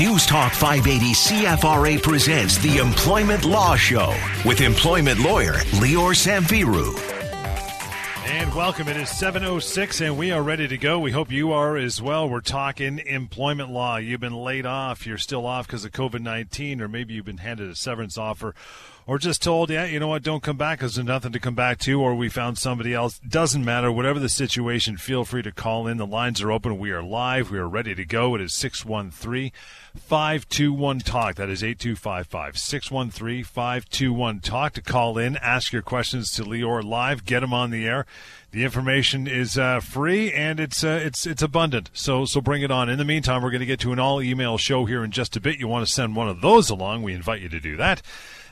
News Talk 580 CFRA presents the Employment Law Show with employment lawyer Lior Samfiru. And welcome. It is 7.06 and we are ready to go. We hope you are as well. We're talking employment law. You've been laid off. You're still off because of COVID 19, or maybe you've been handed a severance offer or just told, yeah, you know what, don't come back because there's nothing to come back to, or we found somebody else. Doesn't matter. Whatever the situation, feel free to call in. The lines are open. We are live. We are ready to go. It is 613 521 Talk. That is 8255 613 521 Talk to call in. Ask your questions to Lior live. Get them on the air. The information is uh, free and it's uh, it's it's abundant. So so bring it on. In the meantime, we're going to get to an all email show here in just a bit. You want to send one of those along? We invite you to do that.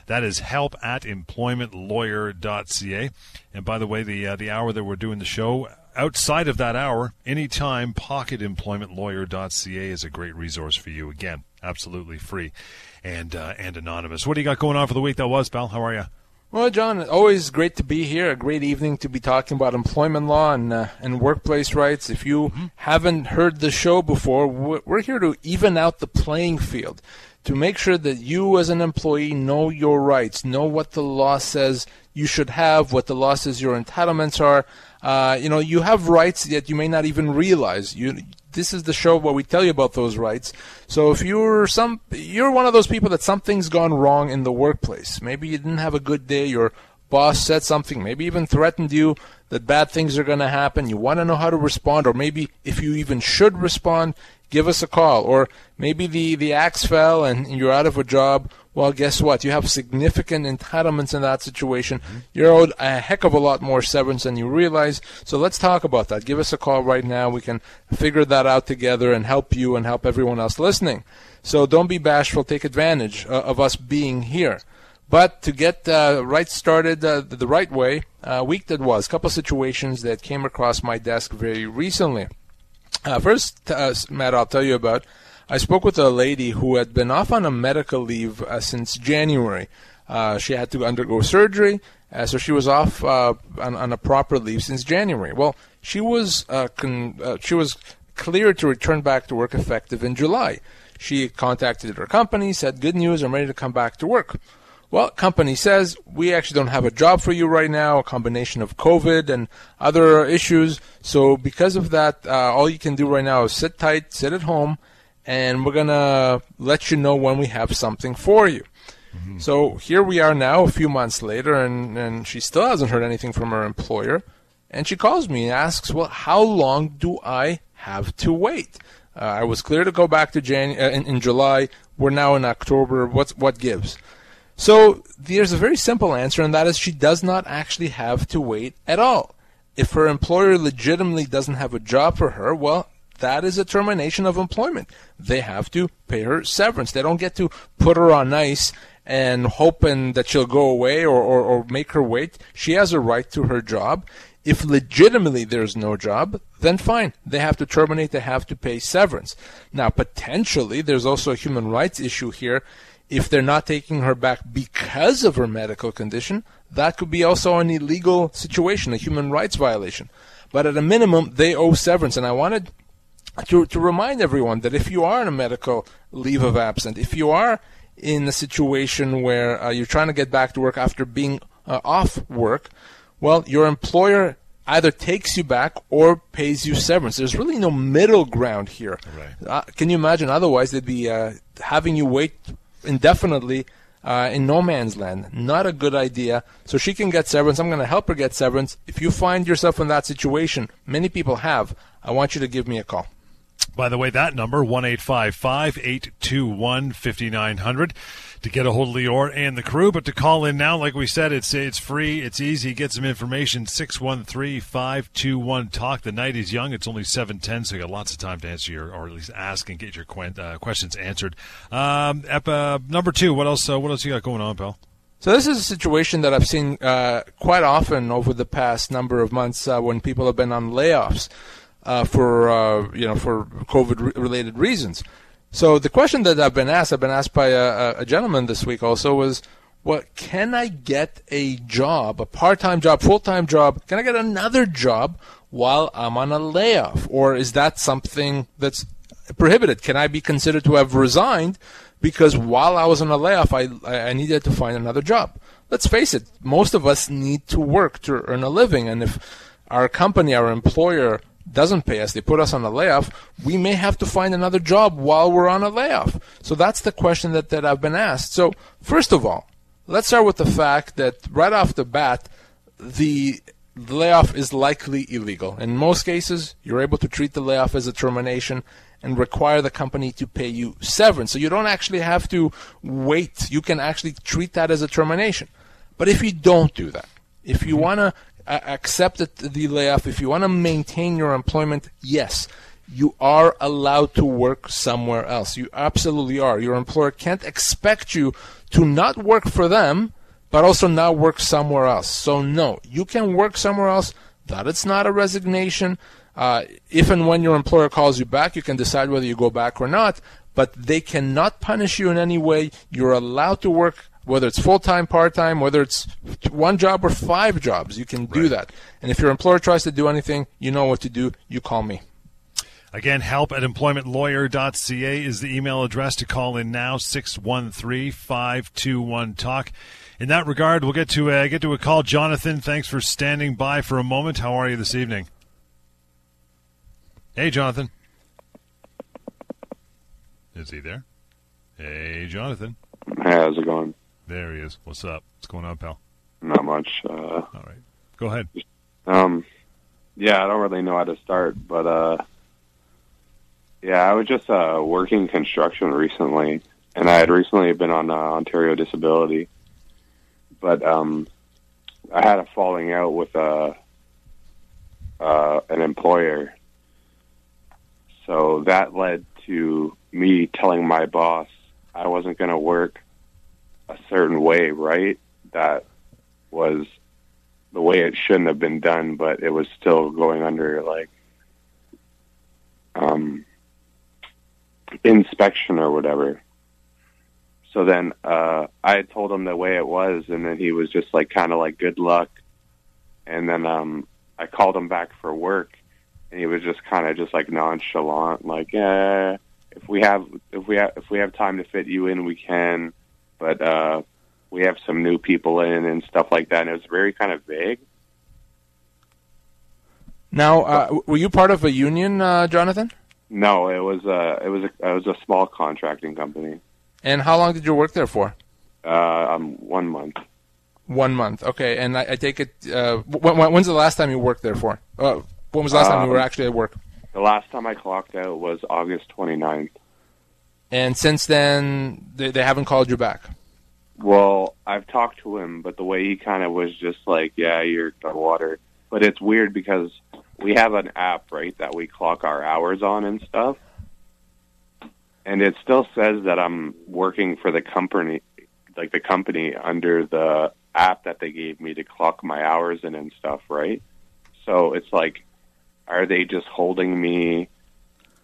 That is help at employmentlawyer.ca. And by the way, the uh, the hour that we're doing the show, outside of that hour, anytime, pocketemploymentlawyer.ca is a great resource for you. Again, absolutely free and uh, and anonymous. What do you got going on for the week that was, pal? How are you? Well, John, always great to be here. A great evening to be talking about employment law and uh, and workplace rights. If you mm-hmm. haven't heard the show before, we're here to even out the playing field to make sure that you as an employee know your rights, know what the law says you should have, what the law says your entitlements are. Uh, you know, you have rights that you may not even realize. You, this is the show where we tell you about those rights. So if you're some, you're one of those people that something's gone wrong in the workplace. Maybe you didn't have a good day. Your boss said something, maybe even threatened you that bad things are going to happen. You want to know how to respond, or maybe if you even should respond, give us a call. Or maybe the, the axe fell and you're out of a job. Well, guess what? You have significant entitlements in that situation. Mm-hmm. You're owed a heck of a lot more severance than you realize. So let's talk about that. Give us a call right now. We can figure that out together and help you and help everyone else listening. So don't be bashful. Take advantage uh, of us being here. But to get uh, right started uh, the right way, uh, week that was, a couple situations that came across my desk very recently. Uh, first, uh, Matt, I'll tell you about. I spoke with a lady who had been off on a medical leave uh, since January. Uh, she had to undergo surgery, uh, so she was off uh, on, on, a proper leave since January. Well, she was con- she was cleared to return back to work effective in July. She contacted her company, said, "Good news, I'm ready to come back to work." Well, company says we actually don't have a job for you right now, a combination of COVID and other issues. So because of that, uh, all you can do right now is sit tight, sit at home, and we're gonna let you know when we have something for you. Mm-hmm. So here we are now, a few months later, and, and she still hasn't heard anything from her employer. And she calls me and asks, "Well, how long do I have to wait?" Uh, I was clear to go back to Jan- uh, in, in July. We're now in October. What's what gives? So there's a very simple answer, and that is she does not actually have to wait at all. If her employer legitimately doesn't have a job for her, well, that is a termination of employment. They have to pay her severance. They don't get to put her on ice and hoping that she'll go away or, or, or make her wait. She has a right to her job. If legitimately there's no job, then fine. They have to terminate, they have to pay severance. Now, potentially, there's also a human rights issue here if they're not taking her back because of her medical condition, that could be also an illegal situation, a human rights violation. But at a minimum, they owe severance. And I wanted to, to remind everyone that if you are in a medical leave of absence, if you are in a situation where uh, you're trying to get back to work after being uh, off work, well, your employer either takes you back or pays you severance. There's really no middle ground here. Right. Uh, can you imagine? Otherwise, they'd be uh, having you wait indefinitely uh, in no man's land. Not a good idea. So she can get severance. I'm going to help her get severance. If you find yourself in that situation, many people have, I want you to give me a call. By the way, that number, 1 821 5900 to get a hold of Lior and the crew. But to call in now, like we said, it's it's free, it's easy. Get some information. 613 521 Talk. The night is young. It's only 710, so you got lots of time to answer your, or at least ask and get your uh, questions answered. Um, uh, number two, what else? Uh, what else you got going on, pal? So this is a situation that I've seen uh, quite often over the past number of months uh, when people have been on layoffs uh, for uh, you know for COVID related reasons. So the question that I've been asked, I've been asked by a, a gentleman this week also was, what can I get a job, a part-time job, full-time job? Can I get another job while I'm on a layoff, or is that something that's prohibited? Can I be considered to have resigned because while I was on a layoff, I, I needed to find another job? Let's face it, most of us need to work to earn a living. And if our company, our employer, doesn't pay us, they put us on a layoff, we may have to find another job while we're on a layoff. So that's the question that, that I've been asked. So, first of all, let's start with the fact that right off the bat, the layoff is likely illegal. In most cases, you're able to treat the layoff as a termination and require the company to pay you severance. So you don't actually have to wait. You can actually treat that as a termination. But if you don't do that, if you want to accept the layoff, if you want to maintain your employment, yes, you are allowed to work somewhere else. You absolutely are. Your employer can't expect you to not work for them, but also not work somewhere else. So, no, you can work somewhere else. That it's not a resignation. Uh, if and when your employer calls you back, you can decide whether you go back or not, but they cannot punish you in any way. You're allowed to work whether it's full time, part time, whether it's one job or five jobs, you can do right. that. And if your employer tries to do anything, you know what to do. You call me. Again, help at employmentlawyer.ca is the email address to call in now, 613 521 TALK. In that regard, we'll get to, uh, get to a call. Jonathan, thanks for standing by for a moment. How are you this evening? Hey, Jonathan. Is he there? Hey, Jonathan. How's it going? There he is. What's up? What's going on, pal? Not much. Uh, All right. Go ahead. Um, yeah, I don't really know how to start, but uh, yeah, I was just uh, working construction recently, and I had recently been on uh, Ontario disability, but um, I had a falling out with a uh, uh, an employer, so that led to me telling my boss I wasn't going to work a certain way, right? That was the way it shouldn't have been done, but it was still going under like um, inspection or whatever. So then uh, I told him the way it was, and then he was just like kind of like good luck. And then um, I called him back for work, and he was just kind of just like nonchalant, like yeah if we have if we have if we have time to fit you in, we can. But uh, we have some new people in and stuff like that. And it was very kind of vague. Now, uh, were you part of a union, uh, Jonathan? No, it was a uh, it was a, it was a small contracting company. And how long did you work there for? Uh, um, one month. One month, okay. And I, I take it. Uh, when, when's the last time you worked there for? Uh, when was the last time you were um, actually at work? The last time I clocked out was August 29th. And since then, they, they haven't called you back? Well, I've talked to him, but the way he kind of was just like, yeah, you're water. But it's weird because we have an app, right, that we clock our hours on and stuff. And it still says that I'm working for the company, like the company under the app that they gave me to clock my hours in and stuff, right? So it's like are they just holding me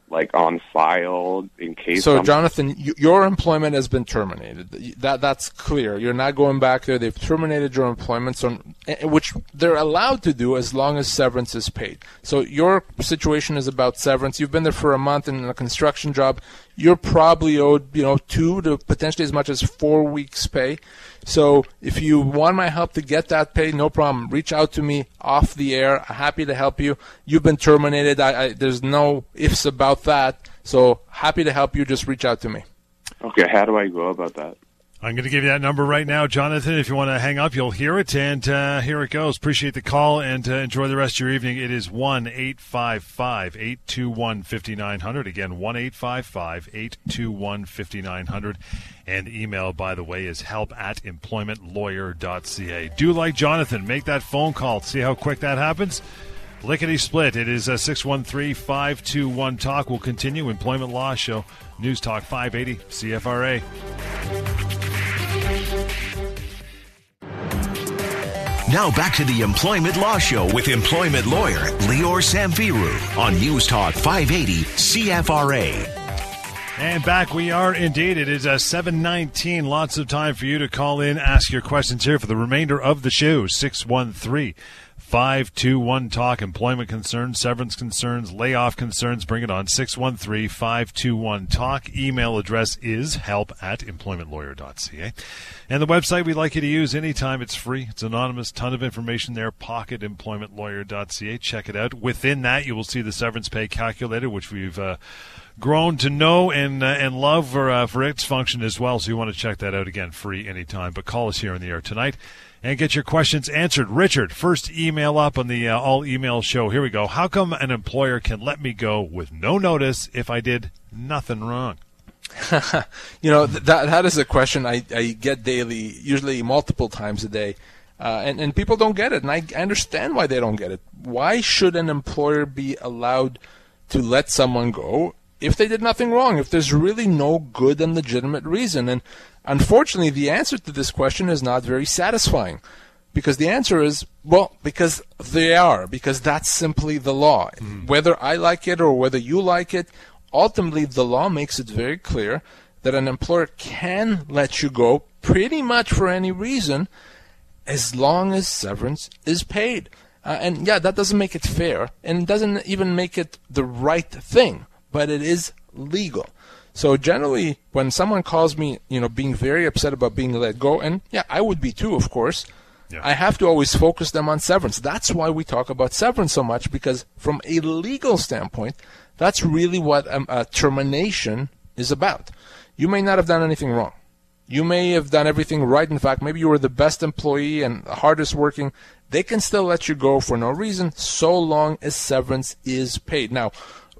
like on file in case. So, Jonathan, your employment has been terminated. That that's clear. You're not going back there. They've terminated your employment, so eh, eh, which they're allowed to do as long as severance is paid. So your situation is about severance. You've been there for a month in a construction job. You're probably owed, you know, two to potentially as much as four weeks' pay. So if you want my help to get that pay, no problem. Reach out to me off the air. I'm happy to help you. You've been terminated. I, I, there's no ifs about that. So happy to help you. Just reach out to me. Okay. How do I go about that? I'm going to give you that number right now, Jonathan. If you want to hang up, you'll hear it. And uh, here it goes. Appreciate the call and uh, enjoy the rest of your evening. It is 1 855 821 5900. Again, 1 855 821 5900. And email, by the way, is help at employmentlawyer.ca. Do like Jonathan. Make that phone call. See how quick that happens? Lickety split. It is a 613 521 Talk. We'll continue. Employment Law Show. News Talk 580 CFRA. Now back to the Employment Law Show with employment lawyer Lior Samfiru on News Talk 580 CFRA. And back we are indeed. It is uh, a 719. Lots of time for you to call in, ask your questions here for the remainder of the show. 613 521 Talk, employment concerns, severance concerns, layoff concerns. Bring it on 613 521 Talk. Email address is help at employmentlawyer.ca. And the website we'd like you to use anytime. It's free, it's anonymous, ton of information there. Pocketemploymentlawyer.ca. Check it out. Within that, you will see the severance pay calculator, which we've uh, grown to know and uh, and love for uh, for its function as well. So you want to check that out again, free anytime. But call us here in the air tonight and get your questions answered. Richard, first email up on the uh, all email show. Here we go. How come an employer can let me go with no notice if I did nothing wrong? you know th- that that is a question I, I get daily, usually multiple times a day, uh, and and people don't get it, and I understand why they don't get it. Why should an employer be allowed to let someone go if they did nothing wrong? If there's really no good and legitimate reason, and Unfortunately, the answer to this question is not very satisfying. Because the answer is, well, because they are, because that's simply the law. Mm. Whether I like it or whether you like it, ultimately the law makes it very clear that an employer can let you go pretty much for any reason as long as severance is paid. Uh, and yeah, that doesn't make it fair and doesn't even make it the right thing, but it is legal. So generally, when someone calls me, you know, being very upset about being let go, and yeah, I would be too, of course. Yeah. I have to always focus them on severance. That's why we talk about severance so much, because from a legal standpoint, that's really what um, a termination is about. You may not have done anything wrong. You may have done everything right. In fact, maybe you were the best employee and the hardest working. They can still let you go for no reason so long as severance is paid. Now,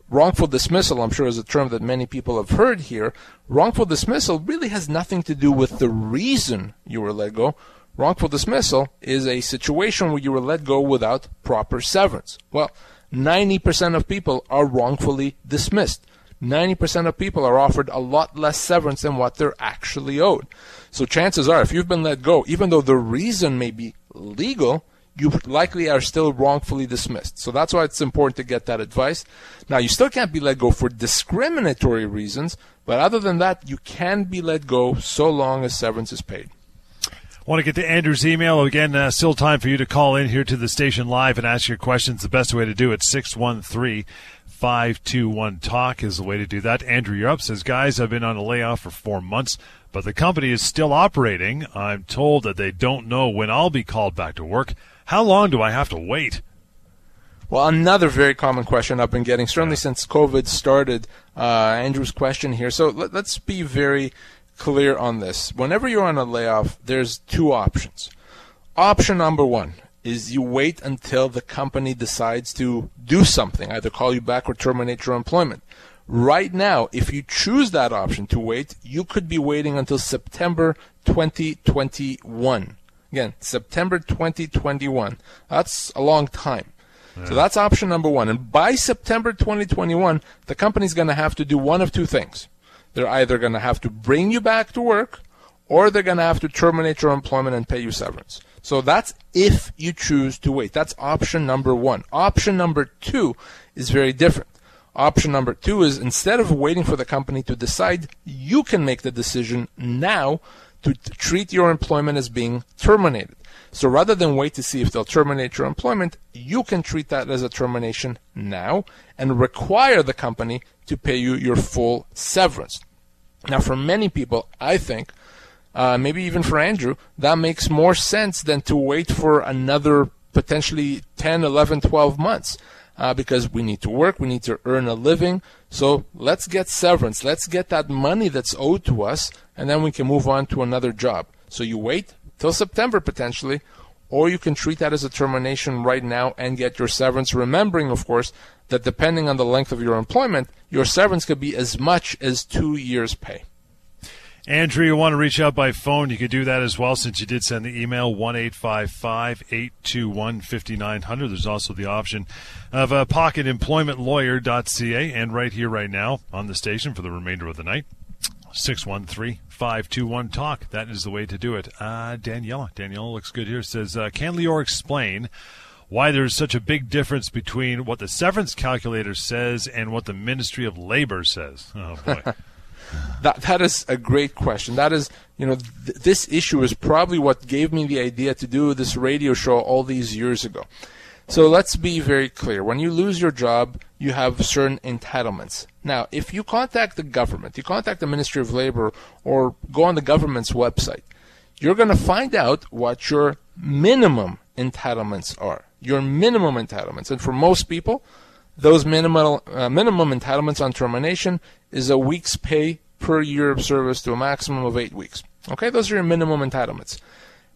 wrongful dismissal, I'm sure, is a term that many people have heard here. Wrongful dismissal really has nothing to do with the reason you were let go. Wrongful dismissal is a situation where you were let go without proper severance. Well, 90% of people are wrongfully dismissed. 90% of people are offered a lot less severance than what they're actually owed. So chances are, if you've been let go, even though the reason may be legal, you likely are still wrongfully dismissed. So that's why it's important to get that advice. Now, you still can't be let go for discriminatory reasons, but other than that, you can be let go so long as severance is paid. Want to get to Andrew's email. Again, uh, still time for you to call in here to the station live and ask your questions. The best way to do it, 613 521 Talk is the way to do that. Andrew, you're up. Says, guys, I've been on a layoff for four months, but the company is still operating. I'm told that they don't know when I'll be called back to work. How long do I have to wait? Well, another very common question I've been getting, certainly since COVID started, uh, Andrew's question here. So let, let's be very clear on this. Whenever you're on a layoff, there's two options. Option number one is you wait until the company decides to do something, either call you back or terminate your employment. Right now, if you choose that option to wait, you could be waiting until September 2021. Again, September 2021. That's a long time. Yeah. So that's option number one. And by September 2021, the company's going to have to do one of two things. They're either going to have to bring you back to work or they're going to have to terminate your employment and pay you severance. So that's if you choose to wait. That's option number one. Option number two is very different. Option number two is instead of waiting for the company to decide, you can make the decision now to treat your employment as being terminated. So rather than wait to see if they'll terminate your employment, you can treat that as a termination now and require the company to pay you your full severance. Now, for many people, I think, uh, maybe even for Andrew, that makes more sense than to wait for another potentially 10, 11, 12 months uh, because we need to work, we need to earn a living. So let's get severance, let's get that money that's owed to us, and then we can move on to another job. So you wait till September potentially, or you can treat that as a termination right now and get your severance. Remembering, of course, that depending on the length of your employment, your severance could be as much as two years' pay. Andrew, you want to reach out by phone, you could do that as well since you did send the email 1 821 5900. There's also the option of uh, pocketemploymentlawyer.ca and right here, right now on the station for the remainder of the night. 613 521 Talk. That is the way to do it. Uh, Daniela. Daniela looks good here. Says, uh, Can Lior explain why there's such a big difference between what the severance calculator says and what the Ministry of Labor says? Oh, boy. That that is a great question. That is, you know, th- this issue is probably what gave me the idea to do this radio show all these years ago. So let's be very clear. When you lose your job, you have certain entitlements. Now, if you contact the government, you contact the Ministry of Labor or go on the government's website, you're going to find out what your minimum entitlements are. Your minimum entitlements. And for most people, those minimal, uh, minimum entitlements on termination is a week's pay per year of service to a maximum of eight weeks. Okay, those are your minimum entitlements.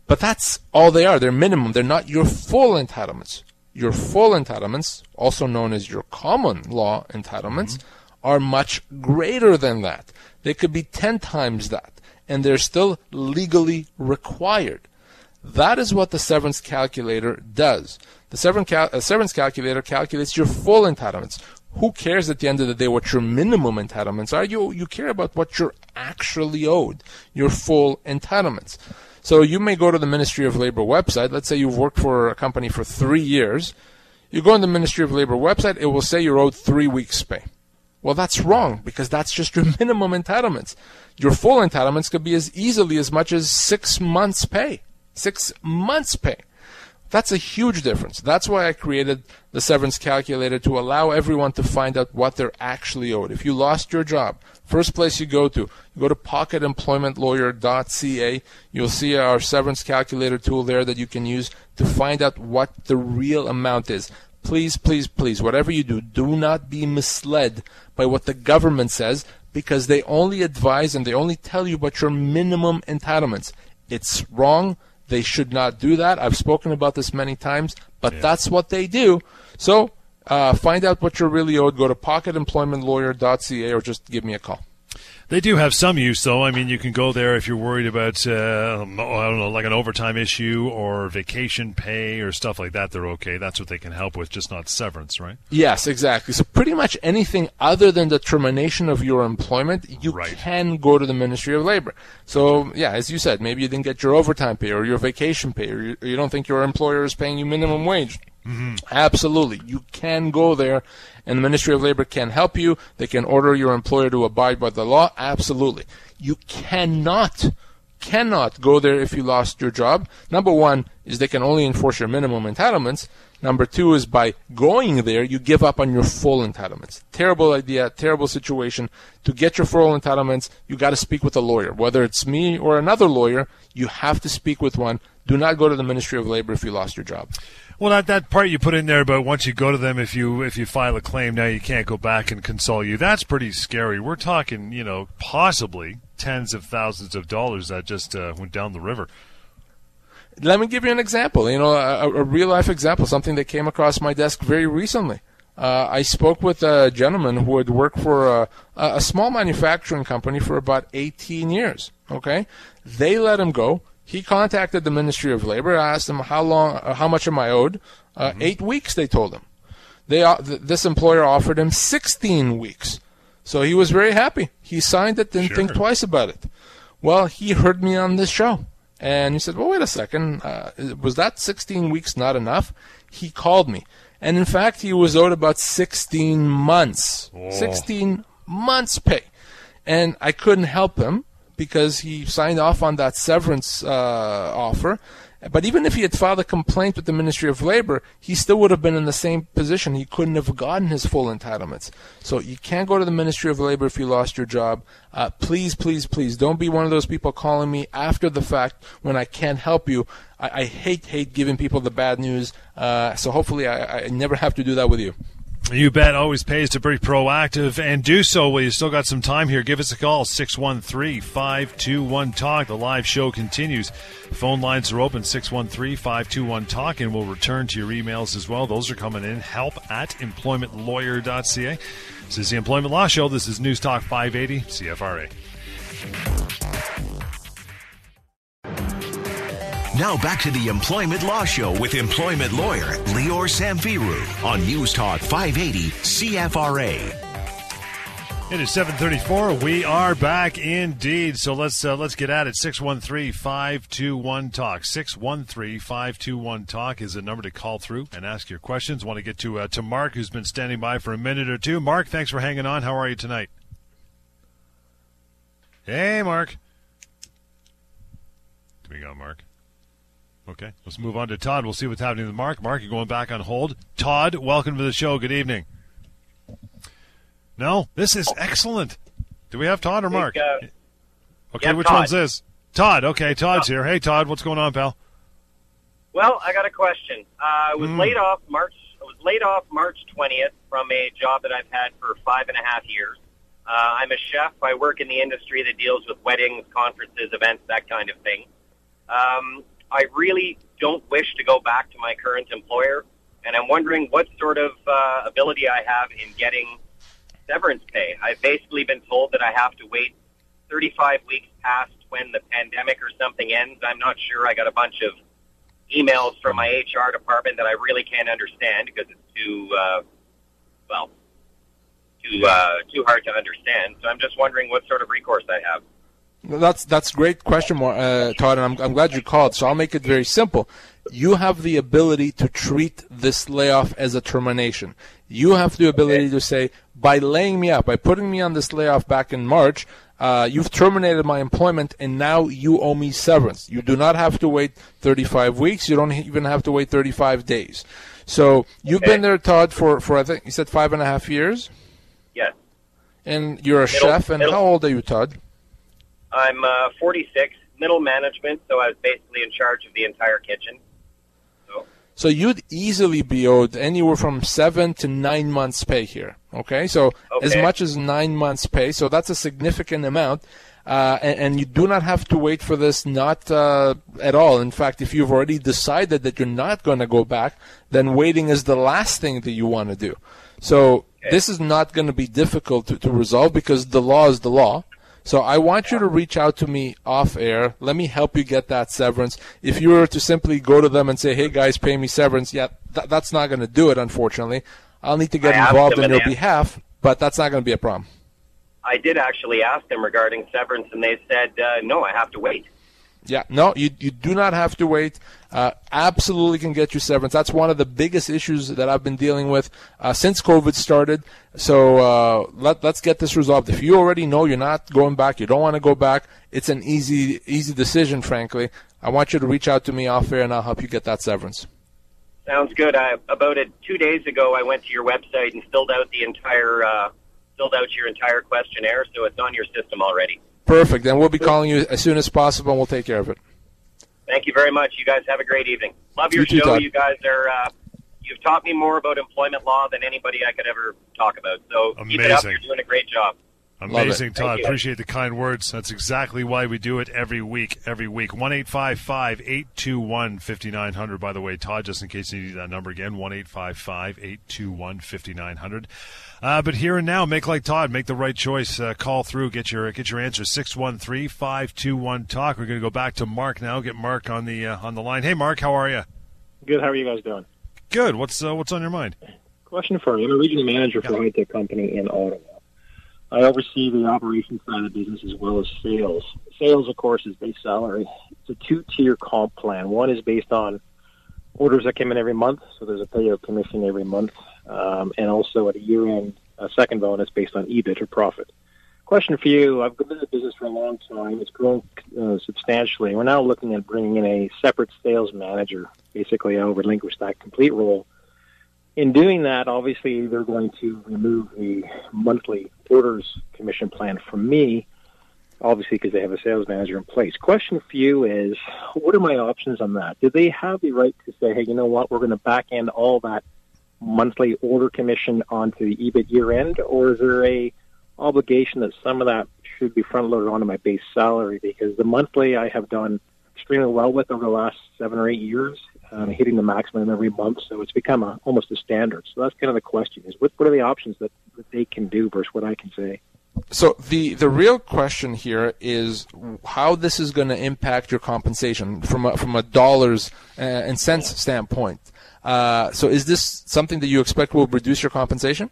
But that's all they are. They're minimum. They're not your full entitlements. Your full entitlements, also known as your common law entitlements, mm-hmm. are much greater than that. They could be 10 times that, and they're still legally required. That is what the severance calculator does. The severance, uh, calculator calculates your full entitlements. Who cares at the end of the day what your minimum entitlements are? You, you care about what you're actually owed, your full entitlements. So you may go to the Ministry of Labor website. Let's say you've worked for a company for three years. You go on the Ministry of Labor website, it will say you're owed three weeks' pay. Well, that's wrong because that's just your minimum entitlements. Your full entitlements could be as easily as much as six months' pay. Six months' pay. That's a huge difference. That's why I created the severance calculator to allow everyone to find out what they're actually owed. If you lost your job, first place you go to, you go to pocketemploymentlawyer.ca. You'll see our severance calculator tool there that you can use to find out what the real amount is. Please, please, please, whatever you do, do not be misled by what the government says because they only advise and they only tell you about your minimum entitlements. It's wrong they should not do that. I've spoken about this many times, but yeah. that's what they do. So uh, find out what you're really owed. Go to pocketemploymentlawyer.ca or just give me a call. They do have some use, though. I mean, you can go there if you're worried about, uh, I don't know, like an overtime issue or vacation pay or stuff like that. They're okay. That's what they can help with, just not severance, right? Yes, exactly. So pretty much anything other than the termination of your employment, you right. can go to the Ministry of Labor. So yeah, as you said, maybe you didn't get your overtime pay or your vacation pay, or you, or you don't think your employer is paying you minimum wage. Mm-hmm. Absolutely. You can go there and the Ministry of Labor can help you. They can order your employer to abide by the law. Absolutely. You cannot, cannot go there if you lost your job. Number one is they can only enforce your minimum entitlements. Number two is by going there, you give up on your full entitlements. Terrible idea, terrible situation. To get your full entitlements, you got to speak with a lawyer. Whether it's me or another lawyer, you have to speak with one. Do not go to the Ministry of Labor if you lost your job. Well, that that part you put in there but once you go to them, if you if you file a claim, now you can't go back and console you. That's pretty scary. We're talking, you know, possibly tens of thousands of dollars that just uh, went down the river. Let me give you an example. You know, a, a real life example, something that came across my desk very recently. Uh, I spoke with a gentleman who had worked for a, a small manufacturing company for about 18 years. Okay, they let him go he contacted the Ministry of Labor, I asked them how long, uh, how much am I owed? Uh, mm-hmm. Eight weeks, they told him. They, uh, th- this employer offered him 16 weeks. So he was very happy. He signed it, didn't sure. think twice about it. Well, he heard me on this show. And he said, well, wait a second. Uh, was that 16 weeks not enough? He called me. And in fact, he was owed about 16 months. Oh. 16 months pay. And I couldn't help him because he signed off on that severance uh, offer. But even if he had filed a complaint with the Ministry of Labor, he still would have been in the same position. He couldn't have gotten his full entitlements. So you can't go to the Ministry of Labor if you lost your job. Uh, please, please, please don't be one of those people calling me after the fact when I can't help you. I, I hate, hate giving people the bad news. Uh, so hopefully I, I never have to do that with you. You bet always pays to be proactive and do so while you still got some time here. Give us a call, 613 521 Talk. The live show continues. Phone lines are open, 613 521 Talk, and we'll return to your emails as well. Those are coming in. Help at employmentlawyer.ca. This is the Employment Law Show. This is News Talk 580, CFRA. Now back to the Employment Law Show with employment lawyer Lior Samfiru on News Talk 580 CFRA. It is 7:34. We are back indeed. So let's uh, let's get at it. 613-521 talk. 613-521 talk is the number to call through and ask your questions. Want to get to uh, to Mark who's been standing by for a minute or two. Mark, thanks for hanging on. How are you tonight? Hey, Mark. Do we got Mark? Okay, let's move on to Todd. We'll see what's happening with Mark. Mark, you're going back on hold. Todd, welcome to the show. Good evening. No, this is excellent. Do we have Todd or Mark? uh, okay, yeah, which Todd. one's this? Todd. Okay, Todd's here. Hey, Todd, what's going on, pal? Well, I got a question. Uh, I was Hmm. laid off March. I was laid off March 20th from a job that I've had for five and a half years. Uh, I'm a chef. I work in the industry that deals with weddings, conferences, events, that kind of thing. Um, I really don't wish to go back to my current employer, and I'm wondering what sort of uh, ability I have in getting severance pay. I've basically been told that I have to wait 35 weeks past when the pandemic or something ends. I'm not sure. I got a bunch of emails from my HR department that I really can't understand because it's too, uh, well, too uh, too hard to understand. So I'm just wondering what sort of recourse I have. That's that's a great question, uh, Todd, and I'm, I'm glad you called. So I'll make it very simple. You have the ability to treat this layoff as a termination. You have the ability to say, by laying me up, by putting me on this layoff back in March, uh, you've terminated my employment, and now you owe me severance. You do not have to wait 35 weeks. You don't even have to wait 35 days. So you've Okay. been there, Todd, for, for I think you said five and a half years, Yes, and you're a Middle- chef. And how old are you, Todd? I'm uh, 46, middle management, so I was basically in charge of the entire kitchen. So So you'd easily be owed anywhere from seven to nine months' pay here. Okay, so as much as nine months' pay, so that's a significant amount, uh, and, and you do not have to wait for this, not uh, at all. In fact, if you've already decided that you're not going to go back, then waiting is the last thing that you want to do. So this is not going to be difficult to, to resolve because the law is the law. So I want you to reach out to me off air. Let me help you get that severance. If you were to simply go to them and say, "Hey guys, pay me severance," yeah, th- that's not going to do it. Unfortunately, I'll need to get I involved on your behalf, but that's not going to be a problem. I did actually ask them regarding severance, and they said uh, no, I have to wait. Yeah, no, you you do not have to wait. Uh, absolutely can get you severance. That's one of the biggest issues that I've been dealing with uh, since COVID started. So uh, let let's get this resolved. If you already know you're not going back, you don't want to go back, it's an easy easy decision. Frankly, I want you to reach out to me off air, and I'll help you get that severance. Sounds good. I, about it two days ago, I went to your website and filled out the entire uh, filled out your entire questionnaire, so it's on your system already. Perfect. Then we'll be calling you as soon as possible, and we'll take care of it. Thank you very much. You guys have a great evening. Love your You show. Todd. You guys are. Uh, you've taught me more about employment law than anybody I could ever talk about. So keep it up. You're doing a great job. Amazing, Todd. Appreciate the kind words. That's exactly why we do it every week. Every week. 1 821 5900. By the way, Todd, just in case you need that number again, 1 821 5900. Uh, but here and now, make like Todd. Make the right choice. Uh, call through. Get your get your answer. 613 521 Talk. We're going to go back to Mark now. Get Mark on the uh, on the line. Hey, Mark, how are you? Good. How are you guys doing? Good. What's uh, what's on your mind? Question for you. I'm a regional manager for a high-tech company in Ottawa. I oversee the operations side of the business as well as sales. Sales, of course, is base salary. It's a two-tier comp plan. One is based on orders that come in every month, so there's a payout commission every month, um, and also at a year-end, a second bonus based on EBIT or profit. Question for you. I've been in the business for a long time. It's grown uh, substantially. We're now looking at bringing in a separate sales manager. Basically, I'll relinquish that complete role in doing that, obviously, they're going to remove the monthly orders commission plan from me, obviously, because they have a sales manager in place. Question for you is what are my options on that? Do they have the right to say, hey, you know what, we're going to back end all that monthly order commission onto the EBIT year end, or is there a obligation that some of that should be front loaded onto my base salary? Because the monthly I have done extremely well with over the last seven or eight years, um, hitting the maximum every month. So it's become a, almost a standard. So that's kind of the question: is what what are the options that, that they can do versus what I can say? So the the real question here is how this is going to impact your compensation from a, from a dollars uh, and cents standpoint. Uh, so is this something that you expect will reduce your compensation?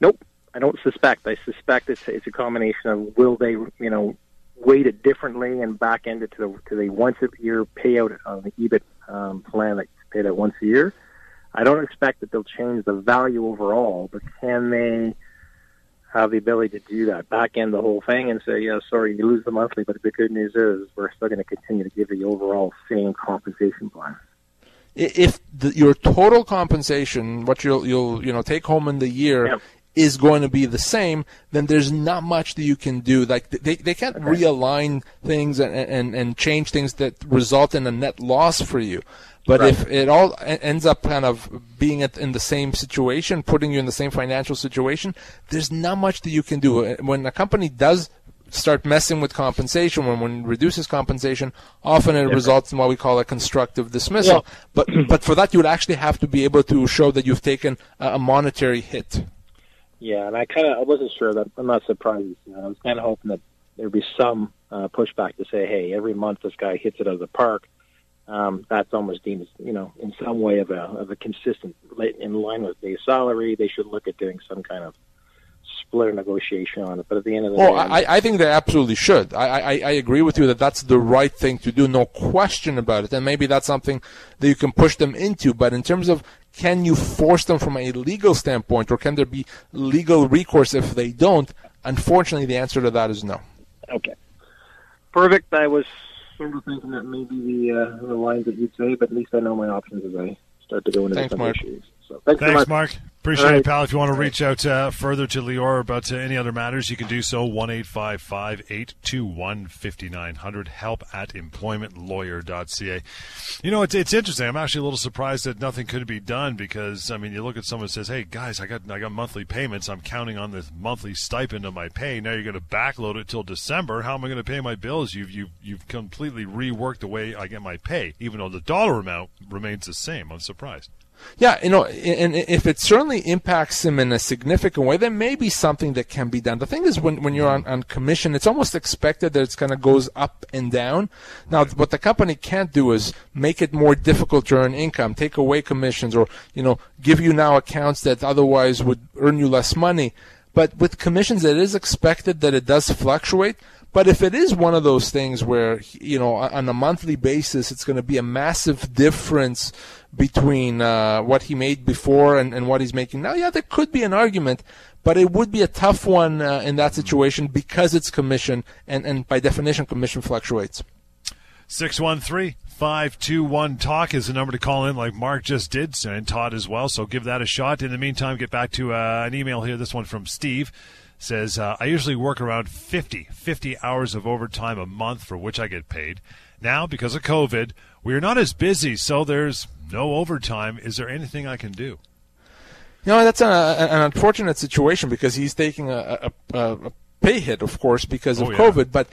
Nope, I don't suspect. I suspect it's it's a combination of will they you know weight it differently and back end it to the to the once a year payout on the EBIT um, plan that's paid out once a year. I don't expect that they'll change the value overall, but can they have the ability to do that, back end the whole thing, and say, yeah, sorry, you lose the monthly, but the good news is we're still going to continue to give the overall same compensation plan. If the, your total compensation, what you'll you'll you know take home in the year, Yep. Is going to be the same, then there's not much that you can do. Like they, they can't realign things and, and, and change things that result in a net loss for you. But Right. if it all ends up kind of being in the same situation, putting you in the same financial situation, there's not much that you can do. Uh, when a company does start messing with compensation, when one reduces compensation, often it results in what we call a constructive dismissal. But but for that, you would actually have to be able to show that you've taken a monetary hit. Yeah, and I kind of I wasn't sure that I'm not surprised. You know, I was kind of hoping that there'd be some uh, pushback to say, hey, every month this guy hits it out of the park. Um, that's almost deemed, as, you know, in some way of a of a consistent in line with base salary. They should look at doing some kind of split negotiation on it. But at the end of the Oh, day, I, I think they absolutely should. I, I, I agree with you that that's the right thing to do, no question about it. And maybe that's something that you can push them into. But in terms of can you force them from a legal standpoint, or can there be legal recourse if they don't? Unfortunately, the answer to that is no. Okay. Perfect. I was sort of thinking that maybe the uh, the lines that you'd say, but at least I know my options as I start to go into Thanks, different Mark. issues. So thanks, so Thanks, much. Mark. Appreciate All it, pal. If you want to reach out uh, further to Lior about uh, any other matters, you can do so. 1 821 5900. Help at employmentlawyer.ca. You know, it's, it's interesting. I'm actually a little surprised that nothing could be done because, I mean, you look at someone who says, hey, guys, I got, I got monthly payments. I'm counting on this monthly stipend of my pay. Now you're going to backload it till December. How am I going to pay my bills? You've, you've, you've completely reworked the way I get my pay, even though the dollar amount remains the same. I'm surprised. Yeah, you know, and if it certainly impacts him in a significant way, there may be something that can be done. The thing is, when, when you're on, on commission, it's almost expected that it's kind of goes up and down. Now, what the company can't do is make it more difficult to earn income, take away commissions, or you know, give you now accounts that otherwise would earn you less money. But with commissions, it is expected that it does fluctuate. But if it is one of those things where, you know, on a monthly basis, it's going to be a massive difference between uh, what he made before and, and what he's making now, yeah, there could be an argument, but it would be a tough one uh, in that situation because it's commission, and, and by definition, commission fluctuates. 613 521 Talk is the number to call in, like Mark just did, and Todd as well. So give that a shot. In the meantime, get back to uh, an email here. This one from Steve says, uh, I usually work around 50, 50 hours of overtime a month for which I get paid. Now, because of COVID, we are not as busy, so there's no overtime. Is there anything I can do? You know, that's a, an unfortunate situation because he's taking a, a, a, a pay hit, of course, because of Oh, yeah. COVID. But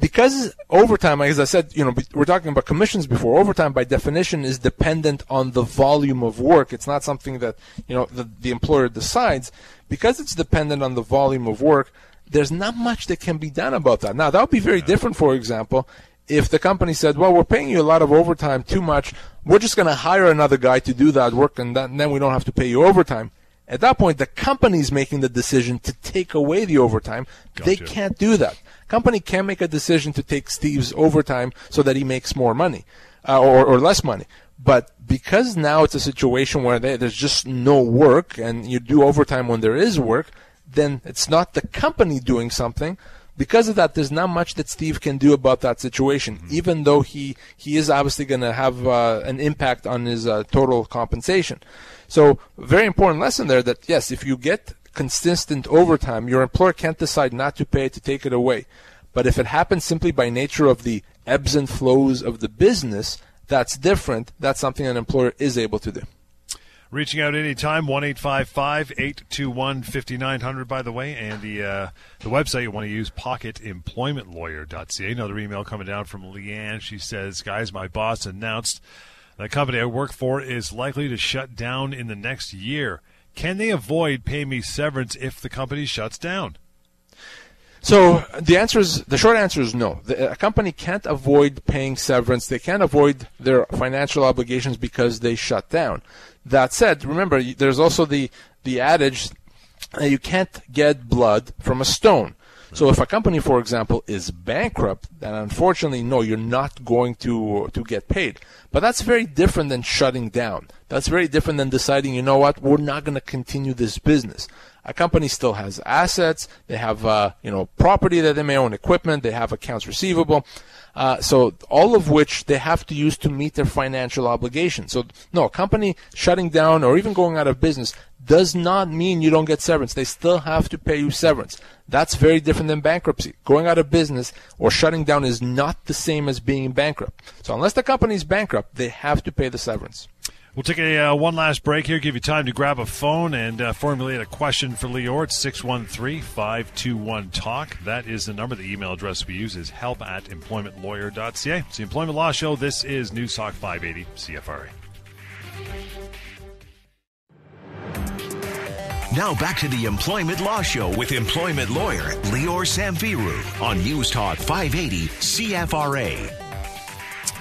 because overtime, as I said, you know, we're talking about commissions before. Overtime, by definition, is dependent on the volume of work. It's not something that you know the, the employer decides. Because it's dependent on the volume of work, there's not much that can be done about that. Now, that would be very different, for example, if the company said, "Well, we're paying you a lot of overtime, too much. We're just going to hire another guy to do that work, and, that, and then we don't have to pay you overtime." At that point, the company's making the decision to take away the overtime. They can't do that. Company can make a decision to take Steve's overtime so that he makes more money uh, or, or less money. But because now it's a situation where they, there's just no work and you do overtime when there is work, then it's not the company doing something. Because of that, there's not much that Steve can do about that situation, even though he, he is obviously going to have uh, an impact on his uh, total compensation. So, very important lesson there that yes, if you get consistent overtime, your employer can't decide not to pay it to take it away. But if it happens simply by nature of the ebbs and flows of the business, that's different. That's something an employer is able to do. Reaching out anytime, 1 821 5900, by the way, and the uh, the website you want to use, pocketemploymentlawyer.ca. Another email coming down from Leanne. She says, Guys, my boss announced the company I work for is likely to shut down in the next year. Can they avoid paying me severance if the company shuts down? So the answer is the short answer is no. The, a company can't avoid paying severance. They can't avoid their financial obligations because they shut down. That said, remember there's also the the adage that you can't get blood from a stone. So if a company, for example, is bankrupt, then unfortunately, no, you're not going to to get paid. But that's very different than shutting down. That's very different than deciding, you know what, we're not going to continue this business. a company still has assets. They have, uh, you know, property that they may own, equipment. They have accounts receivable. Uh, so all of which they have to use to meet their financial obligations. So no, a company shutting down or even going out of business does not mean you don't get severance. They still have to pay you severance. That's very different than bankruptcy. Going out of business or shutting down is not the same as being bankrupt. So unless the company is bankrupt, they have to pay the severance. We'll take a uh, one last break here, give you time to grab a phone and uh, formulate a question for Lior. It's 613 521 TALK. That is the number. The email address we use is help at employmentlawyer.ca. It's the Employment Law Show. This is News Talk 580 CFRA. Now back to the Employment Law Show with employment lawyer Lior Samfiru on News Talk 580 CFRA.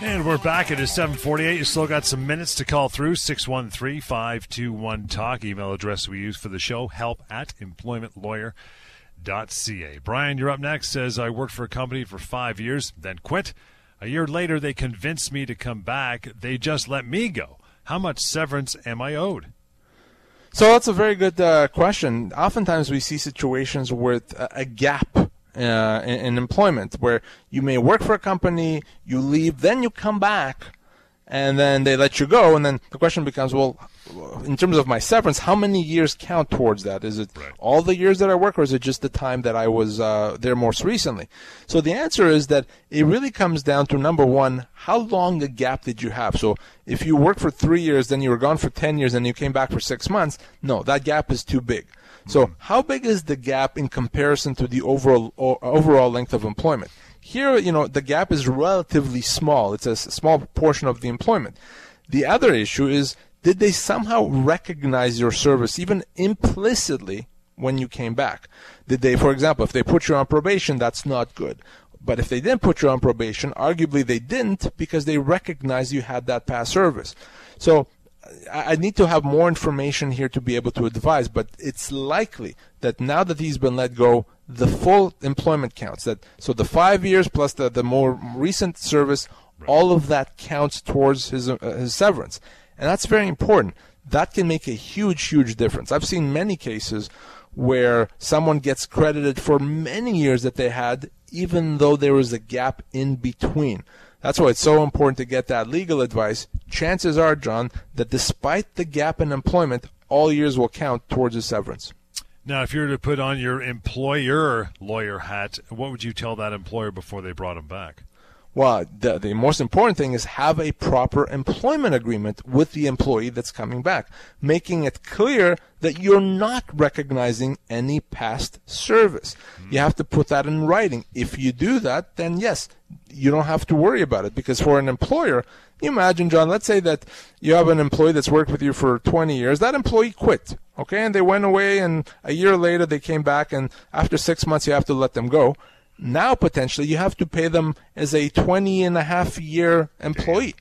And we're back. Is 748. You still got some minutes to call through. 613-521-TALK. Email address we use for the show, help at employmentlawyer.ca. Brian, you're up next. Says, I worked for a company for five years, then quit. A year later, they convinced me to come back. They just let me go. How much severance am I owed? So that's a very good uh, question. Oftentimes we see situations with a gap uh, in, in, employment where you may work for a company, you leave, then you come back, and then they let you go, and then the question becomes, well, in terms of my severance, how many years count towards that? Is it right. all the years that I work, or is it just the time that I was uh, there most recently? So the answer is that it really comes down to number one, how long a gap did you have? So if you worked for three years, then you were gone for ten years, and you came back for six months, no, that gap is too big. So how big is the gap in comparison to the overall overall length of employment? Here, you know, the gap is relatively small. It's a small portion of the employment. The other issue is did they somehow recognize your service even implicitly when you came back? Did they, for example, if they put you on probation, that's not good. But if they didn't put you on probation, arguably they didn't because they recognized you had that past service. So I need to have more information here to be able to advise, but it's likely that now that he's been let go, the full employment counts. That so the five years plus the, the more recent service, right. all of that counts towards his uh, his severance, and that's very important. That can make a huge, huge difference. I've seen many cases where someone gets credited for many years that they had, even though there was a gap in between. That's why it's so important to get that legal advice. Chances are, John, that despite the gap in employment, all years will count towards a severance. Now, if you were to put on your employer lawyer hat, what would you tell that employer before they brought him back? Well, the, the most important thing is have a proper employment agreement with the employee that's coming back, making it clear that you're not recognizing any past service. Mm-hmm. You have to put that in writing. If you do that, then yes, you don't have to worry about it because for an employer, you imagine, John, let's say that you have an employee that's worked with you for 20 years. That employee quit, okay, and they went away, and a year later they came back, and after six months you have to let them go. Now, potentially, you have to pay them as a 20 and a half year employee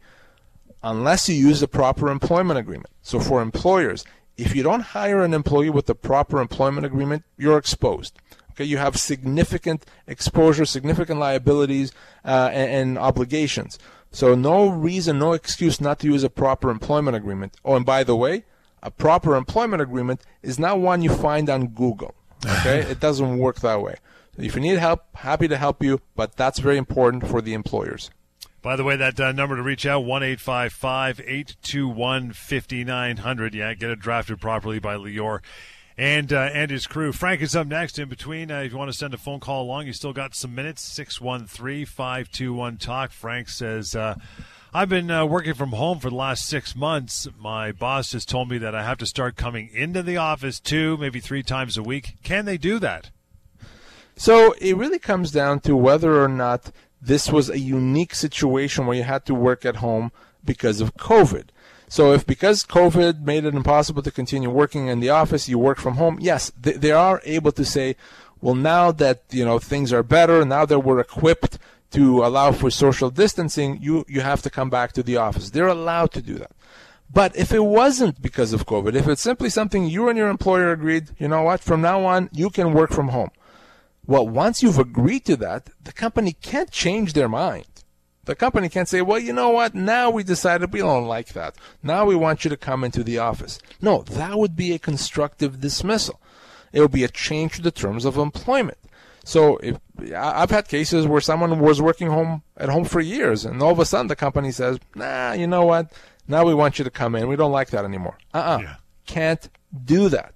unless you use the proper employment agreement. So, for employers, if you don't hire an employee with the proper employment agreement, you're exposed. Okay, you have significant exposure, significant liabilities, uh, and, and, obligations. So, no reason, no excuse not to use a proper employment agreement. Oh, and by the way, a proper employment agreement is not one you find on Google. Okay, it doesn't work that way. If you need help, happy to help you, but that's very important for the employers. By the way, that uh, number to reach out, 1 821 5900. Yeah, get it drafted properly by Lior and uh, and his crew. Frank is up next. In between, uh, if you want to send a phone call along, you still got some minutes. 613 521 Talk. Frank says, uh, I've been uh, working from home for the last six months. My boss has told me that I have to start coming into the office two, maybe three times a week. Can they do that? So it really comes down to whether or not this was a unique situation where you had to work at home because of COVID. So if because COVID made it impossible to continue working in the office, you work from home, yes, they, they are able to say, well, now that you know things are better, now that we're equipped to allow for social distancing, you you have to come back to the office. They're allowed to do that. But if it wasn't because of COVID, if it's simply something you and your employer agreed, you know what, from now on you can work from home. Well, once you've agreed to that, the company can't change their mind. The company can't say, well, you know what? Now we decided we don't like that. Now we want you to come into the office. No, that would be a constructive dismissal. It would be a change to the terms of employment. So if I've had cases where someone was working home at home for years, and all of a sudden the company says, "Nah, you know what? Now we want you to come in. We don't like that anymore." Uh-uh. Yeah. Can't do that.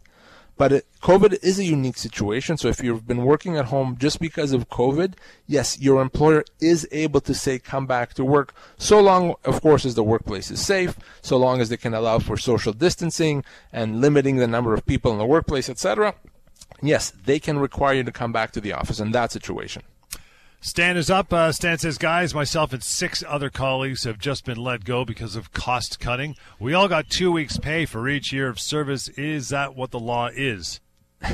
But it, COVID is a unique situation. So if you've been working at home just because of COVID, yes, your employer is able to say come back to work, so long, of course, as the workplace is safe, so long as they can allow for social distancing and limiting the number of people in the workplace, etc. Yes, they can require you to come back to the office in that situation. Stan is up. Uh, Stan says, guys, myself and six other colleagues have just been let go because of cost cutting. We all got two weeks' pay for each year of service. Is that what the law is?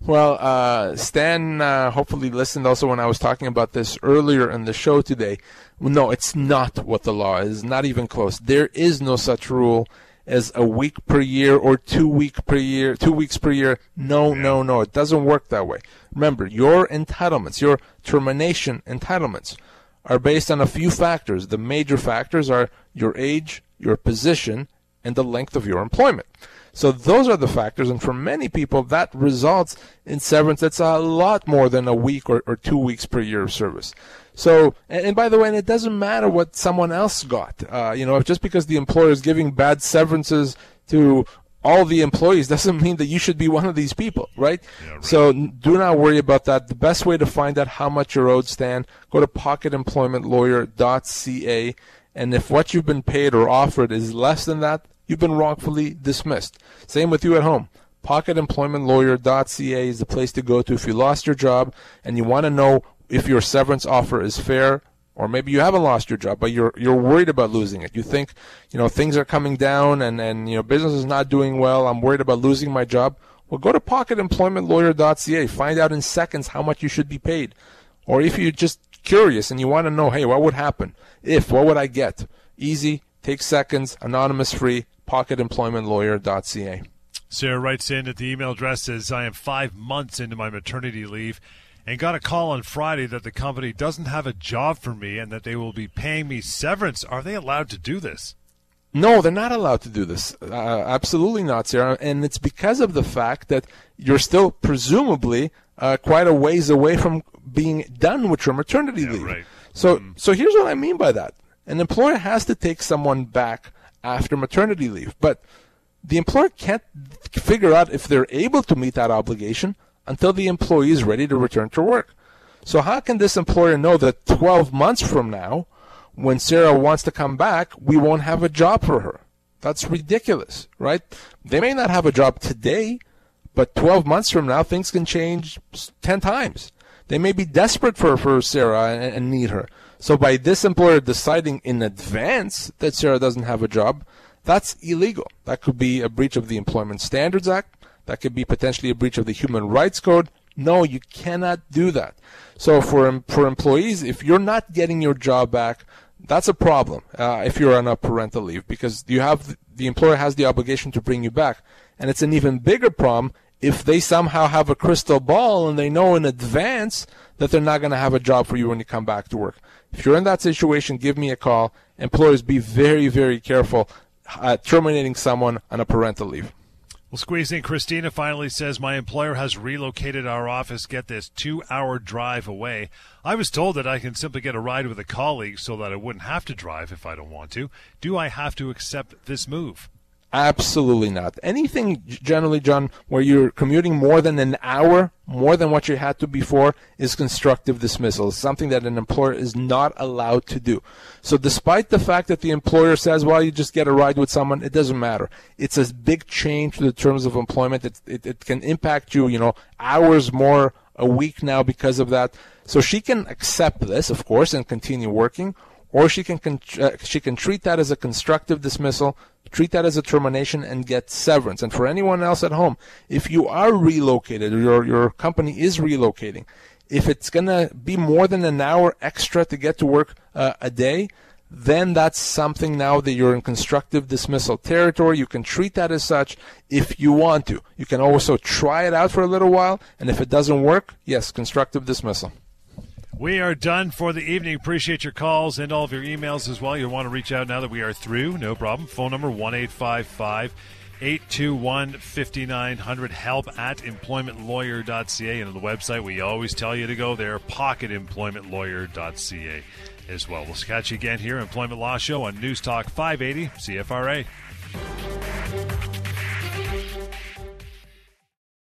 well, uh, Stan uh, hopefully listened also when I was talking about this earlier in the show today. No, it's not what the law is, not even close. There is no such rule as a week per year or two week per year, two weeks per year. No, no, no. It doesn't work that way. Remember, your entitlements, your termination entitlements are based on a few factors. The major factors are your age, your position, and the length of your employment. So those are the factors, and for many people, that results in severance that's a lot more than a week or, or two weeks per year of service. So, and, and, by the way, and it doesn't matter what someone else got. Uh, you know, just because the employer is giving bad severances to all the employees doesn't mean that you should be one of these people, right? Yeah, right? So do not worry about that. The best way to find out how much you're owed, Stan, go to pocketemploymentlawyer.ca. And if what you've been paid or offered is less than that, you've been wrongfully dismissed. Same with you at home. Pocketemploymentlawyer.ca is the place to go to if you lost your job and you want to know if your severance offer is fair or maybe you haven't lost your job, but you're you're worried about losing it. You think, you know, things are coming down and and you know business is not doing well. I'm worried about losing my job. Well, go to pocketemploymentlawyer.ca. Find out in seconds how much you should be paid. Or if you're just curious and you want to know, hey, what would happen if? What would I get? Easy, takes seconds, anonymous, free. Pocketemploymentlawyer.ca. Sarah writes in that the email address says, I am five months into my maternity leave and got a call on Friday that the company doesn't have a job for me and that they will be paying me severance. Are they allowed to do this? No, they're not allowed to do this. Uh, absolutely not, Sarah. And it's because of the fact that you're still presumably uh, quite a ways away from being done with your maternity yeah, leave. Right. So, mm. so here's what I mean by that: an employer has to take someone back after maternity leave, but the employer can't figure out if they're able to meet that obligation until the employee is ready to return to work. So how can this employer know that 12 months from now, when Sarah wants to come back, we won't have a job for her? That's ridiculous, right? They may not have a job today, but 12 months from now, things can change 10 times. They may be desperate for, for Sarah and, and need her. So by this employer deciding in advance that Sarah doesn't have a job, that's illegal. That could be a breach of the Employment Standards Act. That could be potentially a breach of the Human Rights Code. No, you cannot do that. So for for employees, if you're not getting your job back, that's a problem. Uh, if you're on a parental leave, because you have the employer has the obligation to bring you back, and it's an even bigger problem if they somehow have a crystal ball and they know in advance that they're not going to have a job for you when you come back to work. If you're in that situation, give me a call. Employers, be very, very careful uh, terminating someone on a parental leave. We'll squeeze in. Christina finally says, My employer has relocated our office, get this, two hour drive away. I was told that I can simply get a ride with a colleague so that I wouldn't have to drive if I don't want to. Do I have to accept this move? Absolutely not. Anything generally, John, where you're commuting more than an hour, more than what you had to before, is constructive dismissal. It's something that an employer is not allowed to do. So, despite the fact that the employer says, well, you just get a ride with someone, it doesn't matter. It's a big change to the terms of employment. It, it, it can impact you, you know, hours more a week now because of that. So, she can accept this, of course, and continue working or she can uh, she can treat that as a constructive dismissal, treat that as a termination, and get severance. And for anyone else at home, if you are relocated or your your company is relocating, if it's gonna be more than an hour extra to get to work uh, a day, then that's something now that you're in constructive dismissal territory. You can treat that as such if you want to. You can also try it out for a little while, and if it doesn't work, yes, constructive dismissal. We are done for the evening. Appreciate your calls and all of your emails as well. You'll want to reach out now that we are through, no problem. Phone number one eight five five 821 5900. Help at employmentlawyer.ca. And on the website, we always tell you to go there, pocketemploymentlawyer.ca as well. We'll catch you again here, Employment Law Show on News Talk 580 CFRA.